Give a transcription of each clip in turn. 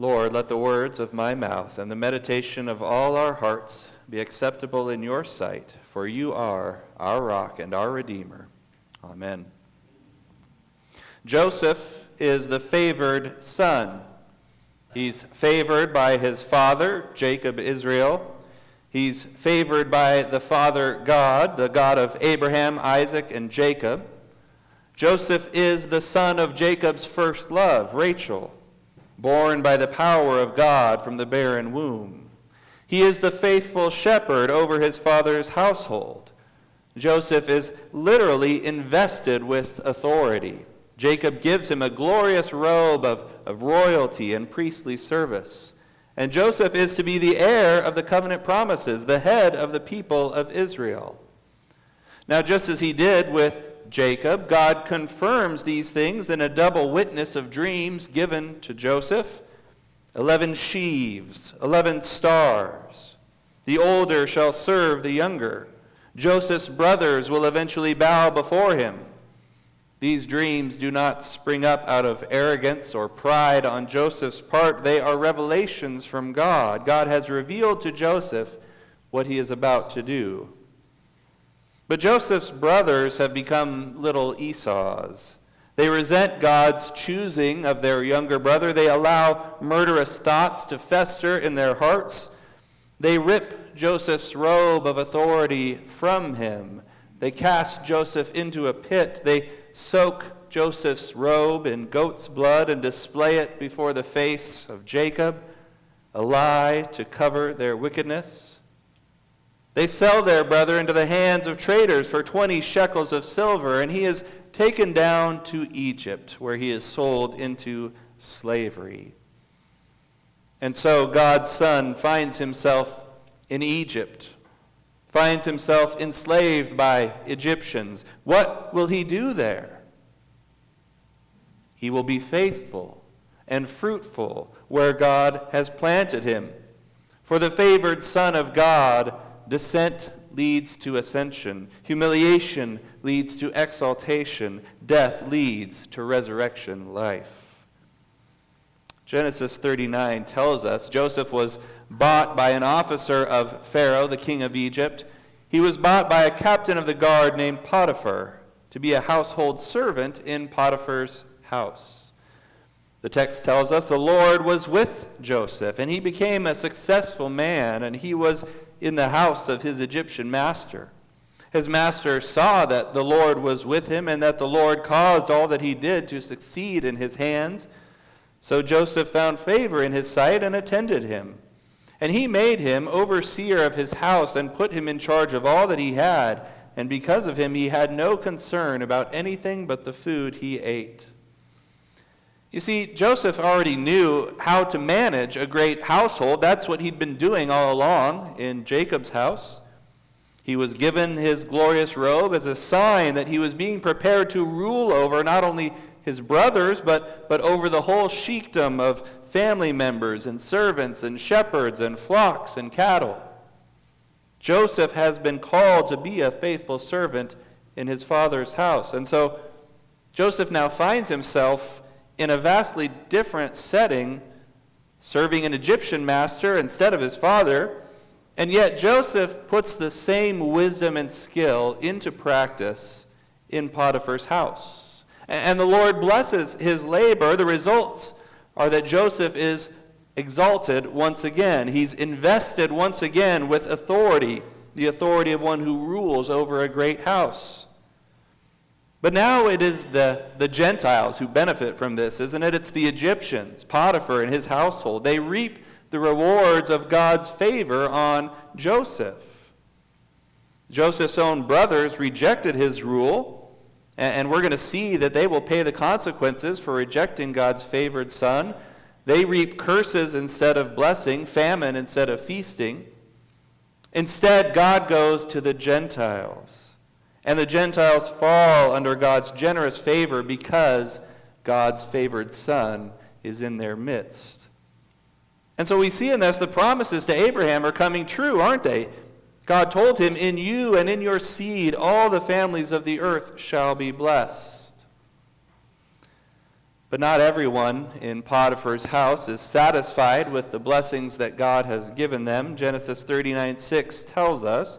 Lord, let the words of my mouth and the meditation of all our hearts be acceptable in your sight, for you are our rock and our Redeemer. Amen. Joseph is the favored son. He's favored by his father, Jacob Israel. He's favored by the father God, the God of Abraham, Isaac, and Jacob. Joseph is the son of Jacob's first love, Rachel, born by the power of God from the barren womb. He is the faithful shepherd over his father's household. Joseph is literally invested with authority. Jacob gives him a glorious robe of, of royalty and priestly service. And Joseph is to be the heir of the covenant promises, the head of the people of Israel. Now, just as he did with Jacob, God confirms these things in a double witness of dreams given to Joseph. Eleven sheaves, eleven stars. The older shall serve the younger. Joseph's brothers will eventually bow before him. These dreams do not spring up out of arrogance or pride on Joseph's part. They are revelations from God. God has revealed to Joseph what he is about to do. But Joseph's brothers have become little Esau's. They resent God's choosing of their younger brother. They allow murderous thoughts to fester in their hearts. They rip Joseph's robe of authority from him. They cast Joseph into a pit. They soak Joseph's robe in goat's blood and display it before the face of Jacob, a lie to cover their wickedness. They sell their brother into the hands of traders for 20 shekels of silver, and he is taken down to Egypt, where he is sold into slavery. And so God's son finds himself in Egypt, finds himself enslaved by Egyptians. What will he do there? He will be faithful and fruitful where God has planted him. For the favored Son of God Descent leads to ascension. Humiliation leads to exaltation. Death leads to resurrection life. Genesis 39 tells us Joseph was bought by an officer of Pharaoh, the king of Egypt. He was bought by a captain of the guard named Potiphar to be a household servant in Potiphar's house. The text tells us the Lord was with Joseph, and he became a successful man, and he was in the house of his Egyptian master. His master saw that the Lord was with him and that the Lord caused all that he did to succeed in his hands. So Joseph found favor in his sight and attended him. And he made him overseer of his house and put him in charge of all that he had. And because of him, he had no concern about anything but the food he ate. You see, Joseph already knew how to manage a great household. That's what he'd been doing all along in Jacob's house. He was given his glorious robe as a sign that he was being prepared to rule over not only his brothers, but, but over the whole sheikdom of family members and servants and shepherds and flocks and cattle. Joseph has been called to be a faithful servant in his father's house. And so Joseph now finds himself in a vastly different setting, serving an Egyptian master instead of his father. And yet Joseph puts the same wisdom and skill into practice in Potiphar's house. And the Lord blesses his labor. The results are that Joseph is exalted once again. He's invested once again with authority, the authority of one who rules over a great house. But now it is the, the Gentiles who benefit from this, isn't it? It's the Egyptians, Potiphar and his household. They reap the rewards of God's favor on Joseph. Joseph's own brothers rejected his rule, and, and we're going to see that they will pay the consequences for rejecting God's favored son. They reap curses instead of blessing, famine instead of feasting. Instead, God goes to the Gentiles. And the Gentiles fall under God's generous favor because God's favored Son is in their midst. And so we see in this the promises to Abraham are coming true, aren't they? God told him, In you and in your seed, all the families of the earth shall be blessed. But not everyone in Potiphar's house is satisfied with the blessings that God has given them. Genesis 39 6 tells us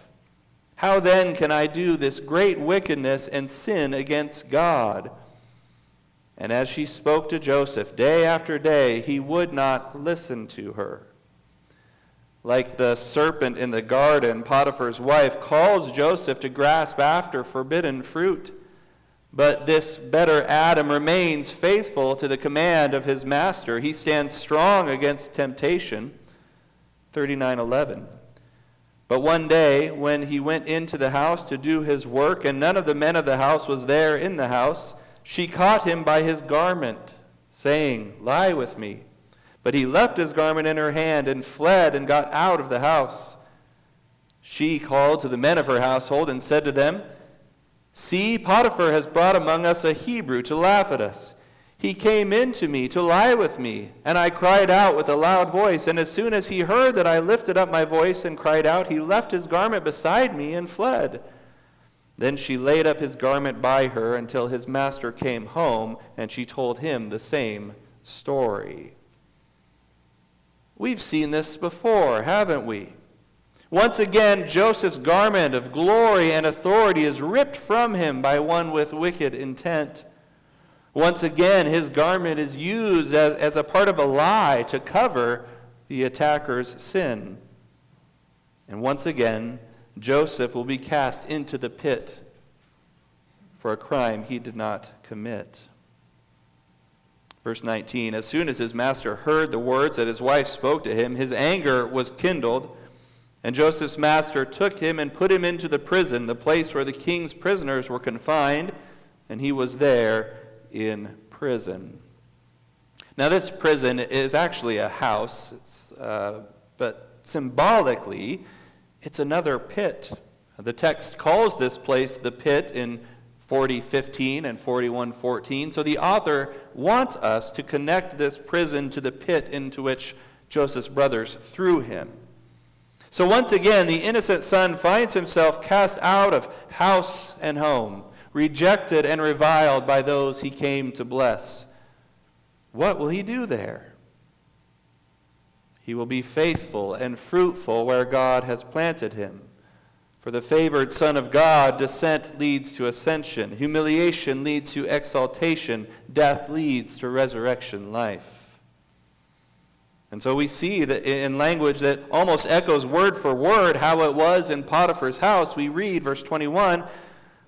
How then can I do this great wickedness and sin against God? And as she spoke to Joseph day after day, he would not listen to her. Like the serpent in the garden, Potiphar's wife calls Joseph to grasp after forbidden fruit. But this better Adam remains faithful to the command of his master. He stands strong against temptation. 39:11. But one day when he went into the house to do his work and none of the men of the house was there in the house, she caught him by his garment, saying, "Lie with me." But he left his garment in her hand and fled and got out of the house. She called to the men of her household and said to them, See, Potiphar has brought among us a Hebrew to laugh at us. He came in to me to lie with me, and I cried out with a loud voice. And as soon as he heard that I lifted up my voice and cried out, he left his garment beside me and fled. Then she laid up his garment by her until his master came home, and she told him the same story. We've seen this before, haven't we? Once again, Joseph's garment of glory and authority is ripped from him by one with wicked intent. Once again, his garment is used as, as a part of a lie to cover the attacker's sin. And once again, Joseph will be cast into the pit for a crime he did not commit. Verse 19 As soon as his master heard the words that his wife spoke to him, his anger was kindled and Joseph's master took him and put him into the prison, the place where the king's prisoners were confined, and he was there in prison. Now, this prison is actually a house, uh, but symbolically, it's another pit. The text calls this place the pit in 40:15 and 41:14. So the author wants us to connect this prison to the pit into which Joseph's brothers threw him. So once again, the innocent son finds himself cast out of house and home, rejected and reviled by those he came to bless. What will he do there? He will be faithful and fruitful where God has planted him. For the favored Son of God, descent leads to ascension, humiliation leads to exaltation, death leads to resurrection life. And so we see that in language that almost echoes word for word how it was in Potiphar's house, we read, verse 21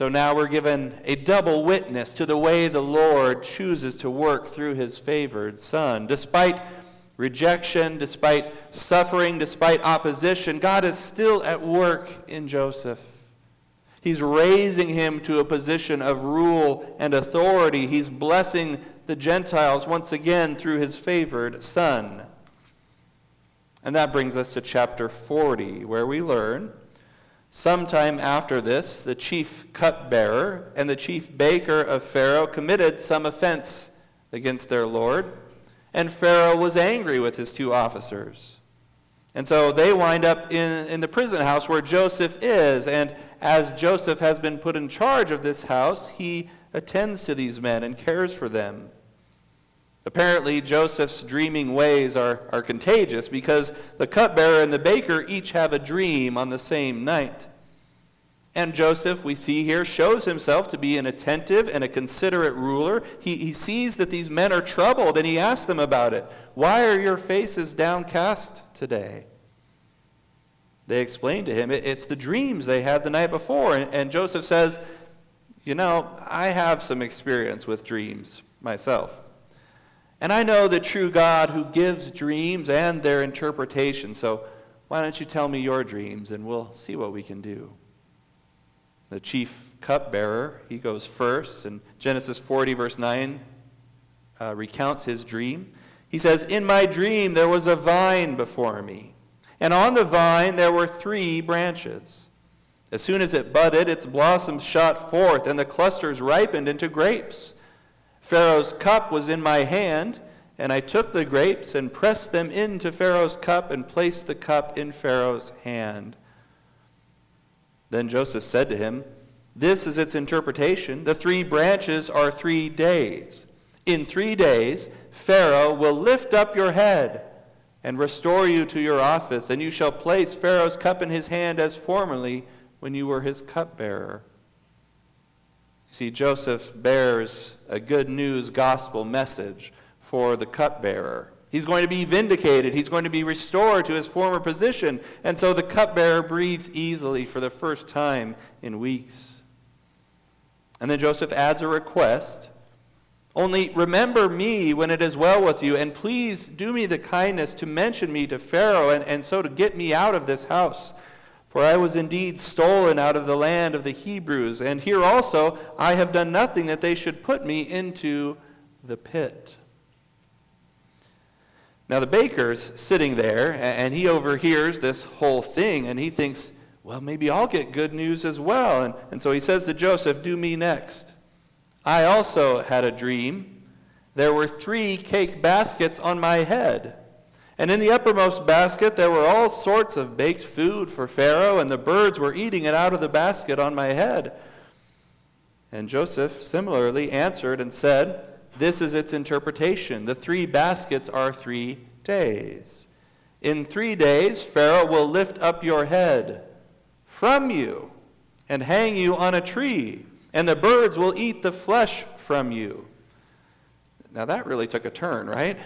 So now we're given a double witness to the way the Lord chooses to work through his favored son. Despite rejection, despite suffering, despite opposition, God is still at work in Joseph. He's raising him to a position of rule and authority. He's blessing the Gentiles once again through his favored son. And that brings us to chapter 40, where we learn sometime after this, the chief cupbearer and the chief baker of Pharaoh committed some offense against their Lord, and Pharaoh was angry with his two officers. And so they wind up in, in the prison house where Joseph is, and as Joseph has been put in charge of this house, he attends to these men and cares for them. Apparently, Joseph's dreaming ways are, are contagious because the cupbearer and the baker each have a dream on the same night. And Joseph, we see here, shows himself to be an attentive and a considerate ruler. He, he sees that these men are troubled and he asks them about it. Why are your faces downcast today? they explain to him it's the dreams they had the night before. And, and Joseph says, You know, I have some experience with dreams myself. And I know the true God who gives dreams and their interpretation. So why don't you tell me your dreams and we'll see what we can do? The chief cupbearer, he goes first. And Genesis 40, verse 9, uh, recounts his dream. He says, In my dream there was a vine before me, and on the vine there were three branches. As soon as it budded, its blossoms shot forth, and the clusters ripened into grapes. Pharaoh's cup was in my hand, and I took the grapes and pressed them into Pharaoh's cup and placed the cup in Pharaoh's hand. Then Joseph said to him, This is its interpretation. The three branches are three days. In three days, Pharaoh will lift up your head and restore you to your office, and you shall place Pharaoh's cup in his hand as formerly when you were his cupbearer. See, Joseph bears a good news gospel message for the cupbearer. He's going to be vindicated. He's going to be restored to his former position. And so the cupbearer breathes easily for the first time in weeks. And then Joseph adds a request. Only remember me when it is well with you, and please do me the kindness to mention me to Pharaoh, and, and so to get me out of this house. For I was indeed stolen out of the land of the Hebrews, and here also I have done nothing that they should put me into the pit. Now the baker's sitting there, and he overhears this whole thing, and he thinks, well, maybe I'll get good news as well. And, and so he says to Joseph, Do me next. I also had a dream. There were three cake baskets on my head. And in the uppermost basket there were all sorts of baked food for Pharaoh, and the birds were eating it out of the basket on my head. And Joseph similarly answered and said, This is its interpretation. The three baskets are three days. In three days Pharaoh will lift up your head from you and hang you on a tree, and the birds will eat the flesh from you. Now that really took a turn, right?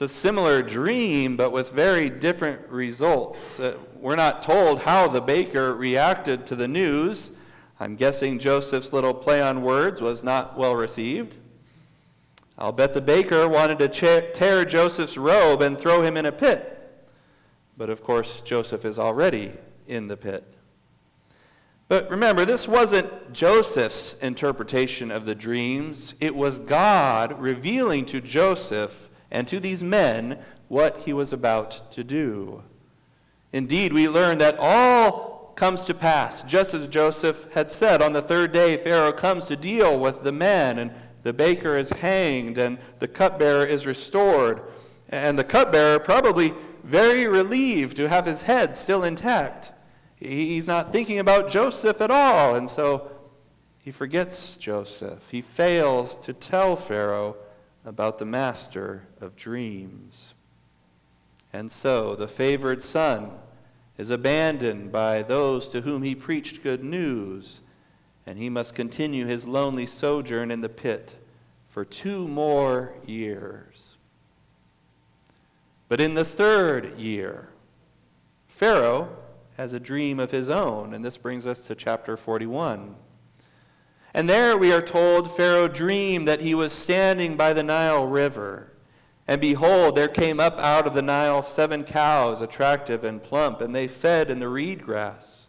It's a similar dream, but with very different results. Uh, we're not told how the baker reacted to the news. I'm guessing Joseph's little play on words was not well received. I'll bet the baker wanted to tear Joseph's robe and throw him in a pit. But of course, Joseph is already in the pit. But remember, this wasn't Joseph's interpretation of the dreams, it was God revealing to Joseph and to these men what he was about to do. Indeed, we learn that all comes to pass, just as Joseph had said. On the third day, Pharaoh comes to deal with the men, and the baker is hanged, and the cupbearer is restored. And the cupbearer, probably very relieved to have his head still intact. He's not thinking about Joseph at all, and so he forgets Joseph. He fails to tell Pharaoh about the master of dreams. And so the favored son is abandoned by those to whom he preached good news, and he must continue his lonely sojourn in the pit for two more years. But in the third year, Pharaoh has a dream of his own, and this brings us to chapter 41. And there we are told Pharaoh dreamed that he was standing by the Nile River. And behold, there came up out of the Nile seven cows, attractive and plump, and they fed in the reed grass.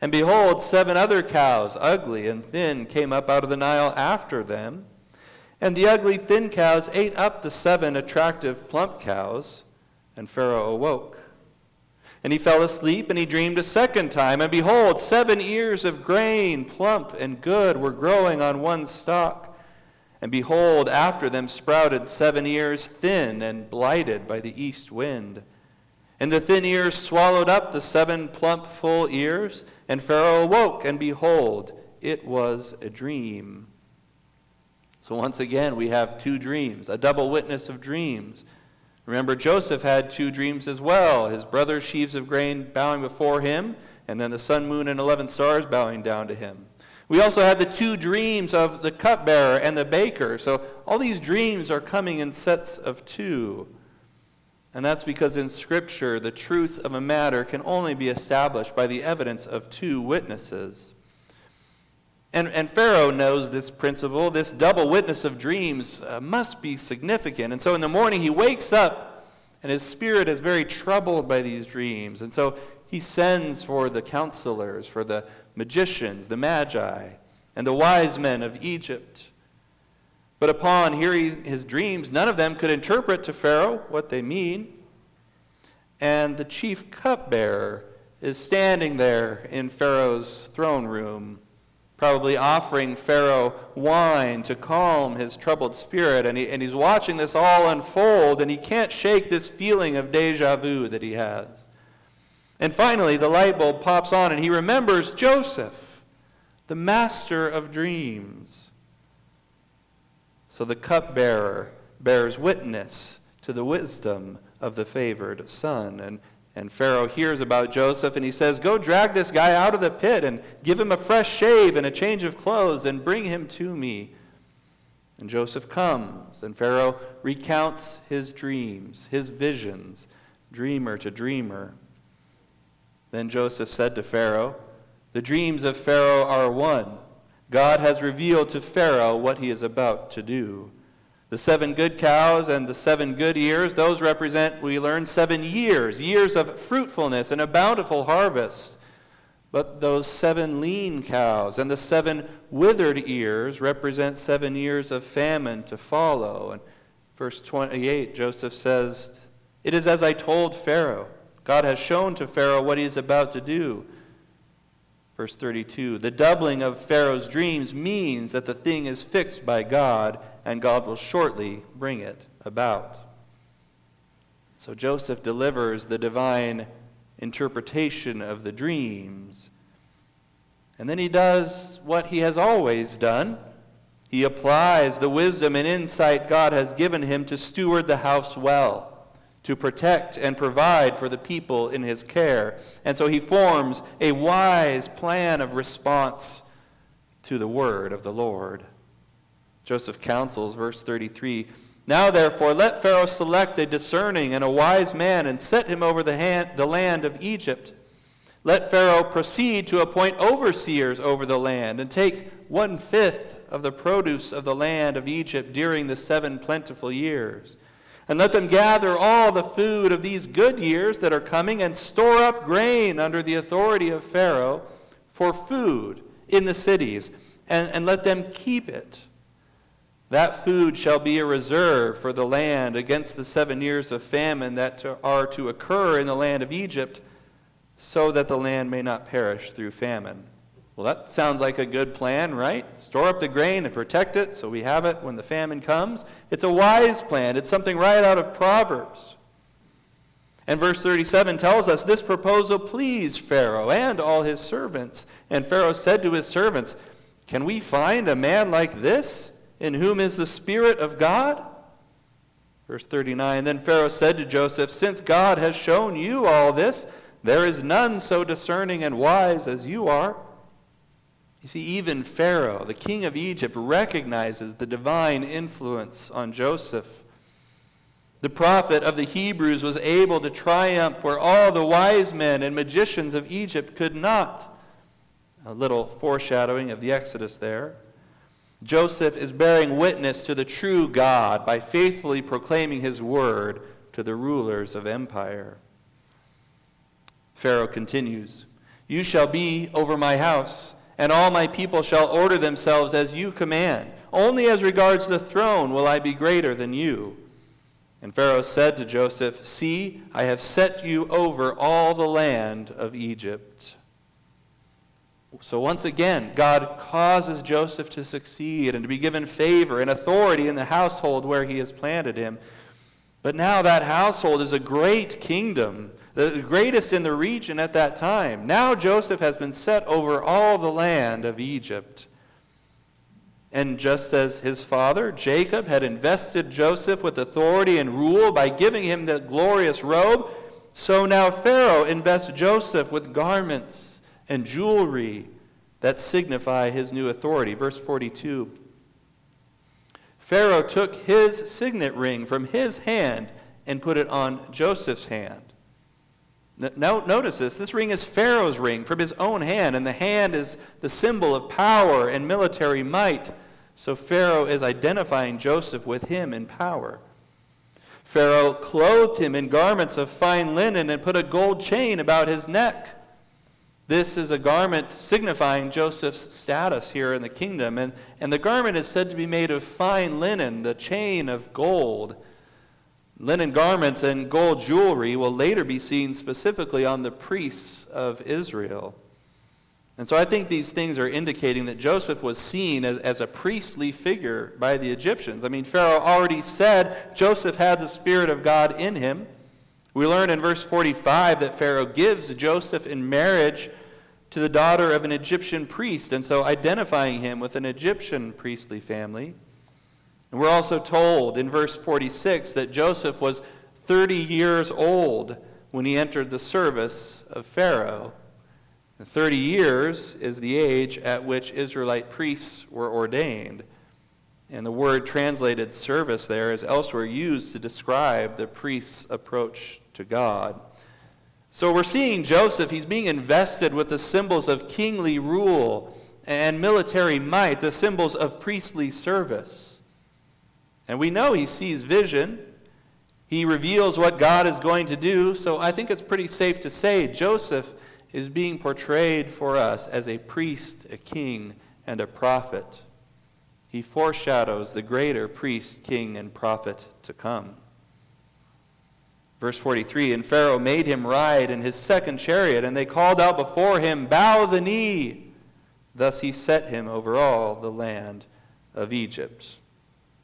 And behold, seven other cows, ugly and thin, came up out of the Nile after them. And the ugly, thin cows ate up the seven attractive, plump cows. And Pharaoh awoke. And he fell asleep, and he dreamed a second time. And behold, seven ears of grain, plump and good, were growing on one stalk. And behold, after them sprouted seven ears, thin and blighted by the east wind. And the thin ears swallowed up the seven plump, full ears. And Pharaoh awoke, and behold, it was a dream. So once again, we have two dreams, a double witness of dreams. Remember, Joseph had two dreams as well his brother's sheaves of grain bowing before him, and then the sun, moon, and 11 stars bowing down to him. We also have the two dreams of the cupbearer and the baker. So all these dreams are coming in sets of two. And that's because in Scripture, the truth of a matter can only be established by the evidence of two witnesses. And, and Pharaoh knows this principle. This double witness of dreams uh, must be significant. And so in the morning, he wakes up, and his spirit is very troubled by these dreams. And so he sends for the counselors, for the magicians, the magi, and the wise men of Egypt. But upon hearing his dreams, none of them could interpret to Pharaoh what they mean. And the chief cupbearer is standing there in Pharaoh's throne room, probably offering Pharaoh wine to calm his troubled spirit. And, he, and he's watching this all unfold, and he can't shake this feeling of deja vu that he has. And finally, the light bulb pops on, and he remembers Joseph, the master of dreams. So the cupbearer bears witness to the wisdom of the favored son. And, and Pharaoh hears about Joseph and he says, Go drag this guy out of the pit and give him a fresh shave and a change of clothes and bring him to me. And Joseph comes, and Pharaoh recounts his dreams, his visions, dreamer to dreamer. Then Joseph said to Pharaoh, The dreams of Pharaoh are one. God has revealed to Pharaoh what he is about to do. The seven good cows and the seven good ears, those represent, we learn, seven years, years of fruitfulness and a bountiful harvest. But those seven lean cows and the seven withered ears represent seven years of famine to follow. And verse 28, Joseph says, It is as I told Pharaoh. God has shown to Pharaoh what he is about to do. Verse 32 The doubling of Pharaoh's dreams means that the thing is fixed by God, and God will shortly bring it about. So Joseph delivers the divine interpretation of the dreams. And then he does what he has always done. He applies the wisdom and insight God has given him to steward the house well to protect and provide for the people in his care. And so he forms a wise plan of response to the word of the Lord. Joseph counsels, verse 33 Now therefore, let Pharaoh select a discerning and a wise man and set him over the, hand, the land of Egypt. Let Pharaoh proceed to appoint overseers over the land and take one fifth of the produce of the land of Egypt during the seven plentiful years and let them gather all the food of these good years that are coming and store up grain under the authority of Pharaoh for food in the cities, and, and let them keep it. That food shall be a reserve for the land against the seven years of famine that to, are to occur in the land of Egypt, so that the land may not perish through famine. Well, that sounds like a good plan, right? Store up the grain and protect it so we have it when the famine comes. It's a wise plan. It's something right out of Proverbs. And verse 37 tells us this proposal pleased Pharaoh and all his servants. And Pharaoh said to his servants, Can we find a man like this in whom is the Spirit of God? Verse 39 Then Pharaoh said to Joseph, Since God has shown you all this, there is none so discerning and wise as you are. You see, even Pharaoh, the king of Egypt, recognizes the divine influence on Joseph. The prophet of the Hebrews was able to triumph where all the wise men and magicians of Egypt could not. A little foreshadowing of the Exodus there. Joseph is bearing witness to the true God by faithfully proclaiming his word to the rulers of empire. Pharaoh continues You shall be over my house and all my people shall order themselves as you command. Only as regards the throne will I be greater than you. And Pharaoh said to Joseph, See, I have set you over all the land of Egypt. So once again, God causes Joseph to succeed and to be given favor and authority in the household where he has planted him. But now that household is a great kingdom the greatest in the region at that time. Now Joseph has been set over all the land of Egypt. And just as his father, Jacob, had invested Joseph with authority and rule by giving him the glorious robe, so now Pharaoh invests Joseph with garments and jewelry that signify his new authority. Verse 42 Pharaoh took his signet ring from his hand and put it on Joseph's hand. Now, notice this. This ring is Pharaoh's ring from his own hand, and the hand is the symbol of power and military might. So Pharaoh is identifying Joseph with him in power. Pharaoh clothed him in garments of fine linen and put a gold chain about his neck. This is a garment signifying Joseph's status here in the kingdom. And, and the garment is said to be made of fine linen, the chain of gold. Linen garments and gold jewelry will later be seen specifically on the priests of Israel. And so I think these things are indicating that Joseph was seen as, as a priestly figure by the Egyptians. I mean, Pharaoh already said Joseph had the Spirit of God in him. We learn in verse 45 that Pharaoh gives Joseph in marriage to the daughter of an Egyptian priest, and so identifying him with an Egyptian priestly family. And we're also told in verse 46 that Joseph was 30 years old when he entered the service of Pharaoh. And 30 years is the age at which Israelite priests were ordained. And the word translated service there is elsewhere used to describe the priest's approach to God. So we're seeing Joseph, he's being invested with the symbols of kingly rule and military might, the symbols of priestly service. And we know he sees vision. He reveals what God is going to do. So I think it's pretty safe to say Joseph is being portrayed for us as a priest, a king, and a prophet. He foreshadows the greater priest, king, and prophet to come. Verse 43 And Pharaoh made him ride in his second chariot, and they called out before him, Bow the knee. Thus he set him over all the land of Egypt.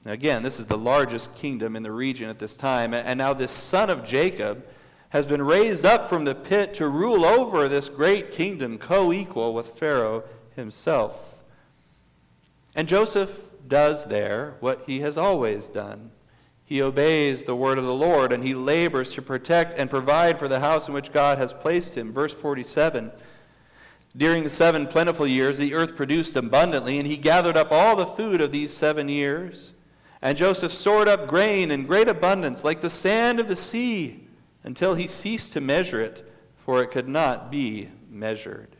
Now, again, this is the largest kingdom in the region at this time. And now, this son of Jacob has been raised up from the pit to rule over this great kingdom, co equal with Pharaoh himself. And Joseph does there what he has always done. He obeys the word of the Lord and he labors to protect and provide for the house in which God has placed him. Verse 47 During the seven plentiful years, the earth produced abundantly, and he gathered up all the food of these seven years. And Joseph stored up grain in great abundance, like the sand of the sea, until he ceased to measure it, for it could not be measured.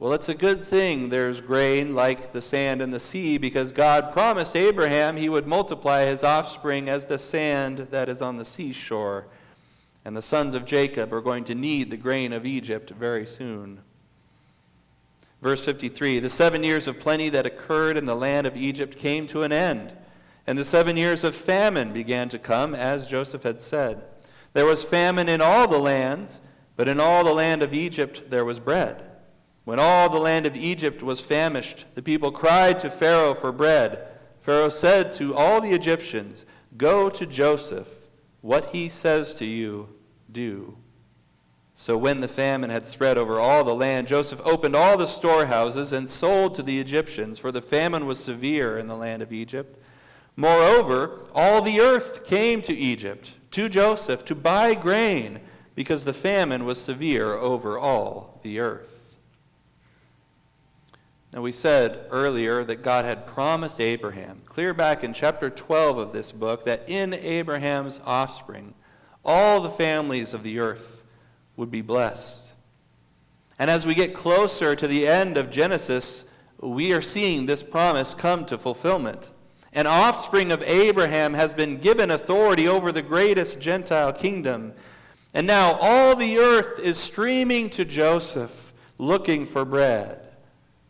Well, it's a good thing there's grain like the sand in the sea, because God promised Abraham he would multiply his offspring as the sand that is on the seashore. And the sons of Jacob are going to need the grain of Egypt very soon. Verse 53 The seven years of plenty that occurred in the land of Egypt came to an end, and the seven years of famine began to come, as Joseph had said. There was famine in all the lands, but in all the land of Egypt there was bread. When all the land of Egypt was famished, the people cried to Pharaoh for bread. Pharaoh said to all the Egyptians, Go to Joseph. What he says to you, do. So when the famine had spread over all the land, Joseph opened all the storehouses and sold to the Egyptians, for the famine was severe in the land of Egypt. Moreover, all the earth came to Egypt, to Joseph, to buy grain, because the famine was severe over all the earth. Now, we said earlier that God had promised Abraham, clear back in chapter 12 of this book, that in Abraham's offspring, all the families of the earth would be blessed. And as we get closer to the end of Genesis, we are seeing this promise come to fulfillment. An offspring of Abraham has been given authority over the greatest Gentile kingdom. And now all the earth is streaming to Joseph, looking for bread,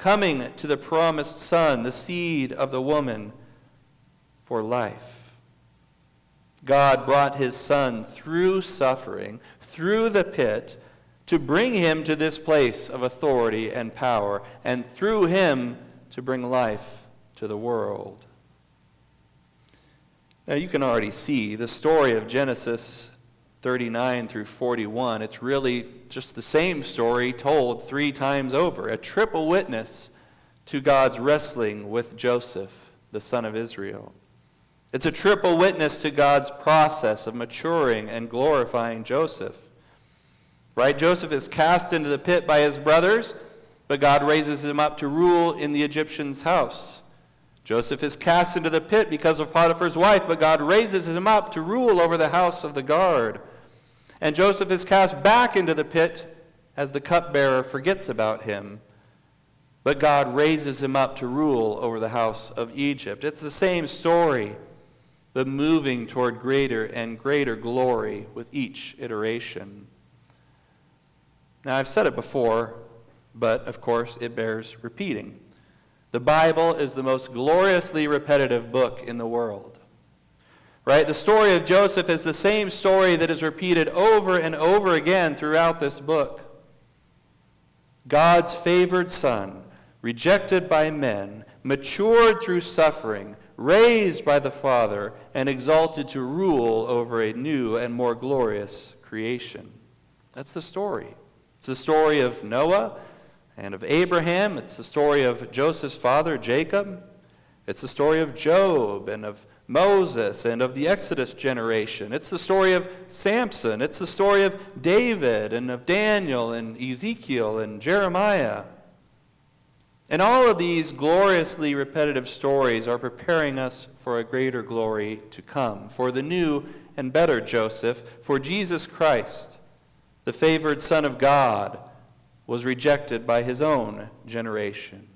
coming to the promised son, the seed of the woman, for life. God brought his son through suffering, through the pit to bring him to this place of authority and power, and through him to bring life to the world. Now, you can already see the story of Genesis 39 through 41. It's really just the same story told three times over, a triple witness to God's wrestling with Joseph, the son of Israel. It's a triple witness to God's process of maturing and glorifying Joseph. Right? Joseph is cast into the pit by his brothers, but God raises him up to rule in the Egyptian's house. Joseph is cast into the pit because of Potiphar's wife, but God raises him up to rule over the house of the guard. And Joseph is cast back into the pit as the cupbearer forgets about him. But God raises him up to rule over the house of Egypt. It's the same story, but moving toward greater and greater glory with each iteration. Now, I've said it before, but of course it bears repeating. The Bible is the most gloriously repetitive book in the world. Right? The story of Joseph is the same story that is repeated over and over again throughout this book. God's favored son, rejected by men, matured through suffering, raised by the Father, and exalted to rule over a new and more glorious creation. That's the story. It's the story of Noah and of Abraham. It's the story of Joseph's father, Jacob. It's the story of Job and of Moses and of the Exodus generation. It's the story of Samson. It's the story of David and of Daniel and Ezekiel and Jeremiah. And all of these gloriously repetitive stories are preparing us for a greater glory to come, for the new and better Joseph, for Jesus Christ, the favored Son of God was rejected by his own generation.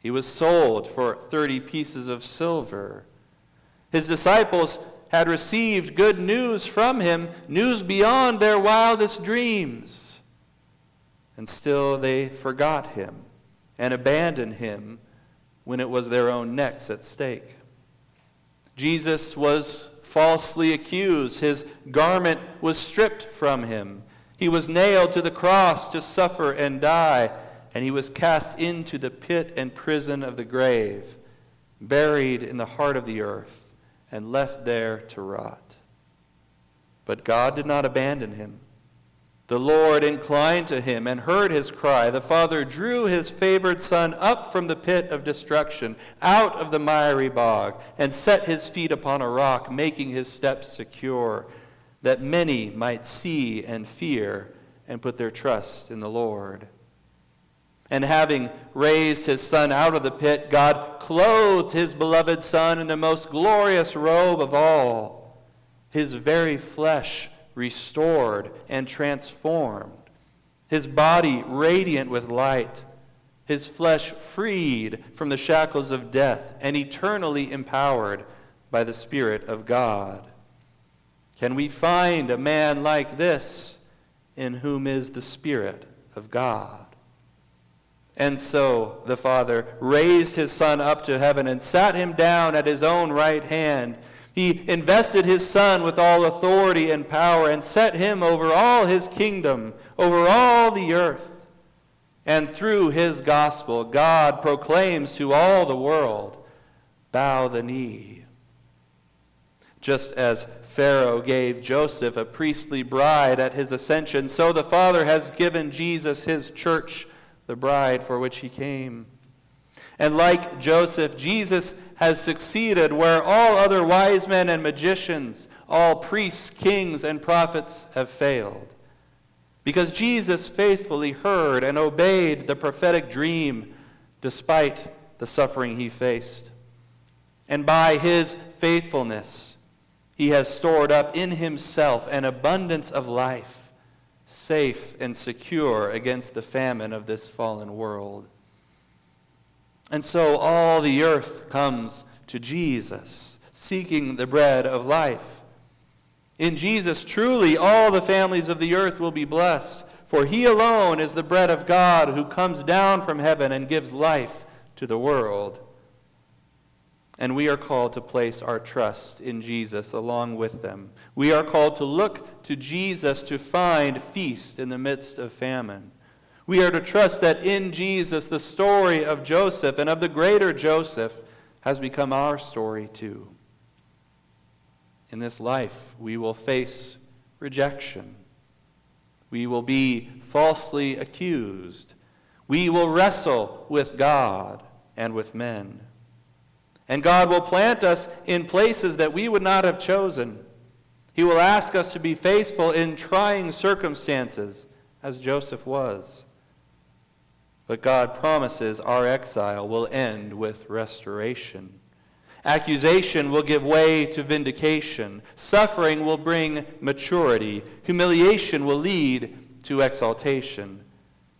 He was sold for 30 pieces of silver. His disciples had received good news from him, news beyond their wildest dreams. And still they forgot him and abandoned him when it was their own necks at stake. Jesus was falsely accused. His garment was stripped from him. He was nailed to the cross to suffer and die, and he was cast into the pit and prison of the grave, buried in the heart of the earth, and left there to rot. But God did not abandon him. The Lord inclined to him and heard his cry. The Father drew his favored Son up from the pit of destruction, out of the miry bog, and set his feet upon a rock, making his steps secure that many might see and fear and put their trust in the Lord. And having raised his son out of the pit, God clothed his beloved son in the most glorious robe of all, his very flesh restored and transformed, his body radiant with light, his flesh freed from the shackles of death and eternally empowered by the Spirit of God. Can we find a man like this in whom is the Spirit of God? And so the Father raised his Son up to heaven and sat him down at his own right hand. He invested his Son with all authority and power and set him over all his kingdom, over all the earth. And through his gospel, God proclaims to all the world bow the knee. Just as Pharaoh gave Joseph a priestly bride at his ascension, so the Father has given Jesus his church, the bride for which he came. And like Joseph, Jesus has succeeded where all other wise men and magicians, all priests, kings, and prophets have failed. Because Jesus faithfully heard and obeyed the prophetic dream despite the suffering he faced. And by his faithfulness, he has stored up in himself an abundance of life, safe and secure against the famine of this fallen world. And so all the earth comes to Jesus, seeking the bread of life. In Jesus, truly all the families of the earth will be blessed, for he alone is the bread of God who comes down from heaven and gives life to the world. And we are called to place our trust in Jesus along with them. We are called to look to Jesus to find feast in the midst of famine. We are to trust that in Jesus, the story of Joseph and of the greater Joseph has become our story too. In this life, we will face rejection. We will be falsely accused. We will wrestle with God and with men. And God will plant us in places that we would not have chosen. He will ask us to be faithful in trying circumstances, as Joseph was. But God promises our exile will end with restoration. Accusation will give way to vindication. Suffering will bring maturity. Humiliation will lead to exaltation.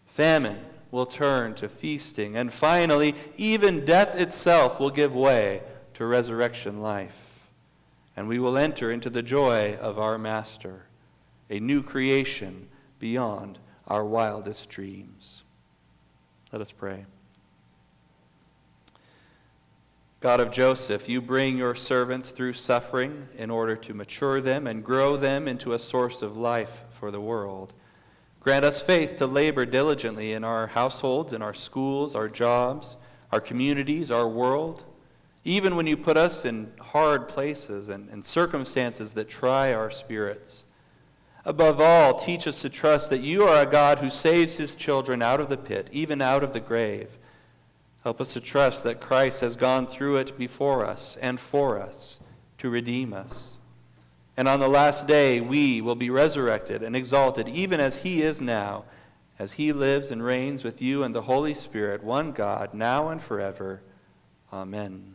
Famine will turn to feasting. And finally, even death itself will give way to resurrection life. And we will enter into the joy of our Master, a new creation beyond our wildest dreams. Let us pray. God of Joseph, you bring your servants through suffering in order to mature them and grow them into a source of life for the world. Grant us faith to labor diligently in our households, in our schools, our jobs, our communities, our world, even when you put us in hard places and, and circumstances that try our spirits. Above all, teach us to trust that you are a God who saves his children out of the pit, even out of the grave. Help us to trust that Christ has gone through it before us and for us to redeem us. And on the last day, we will be resurrected and exalted, even as he is now, as he lives and reigns with you and the Holy Spirit, one God, now and forever. Amen.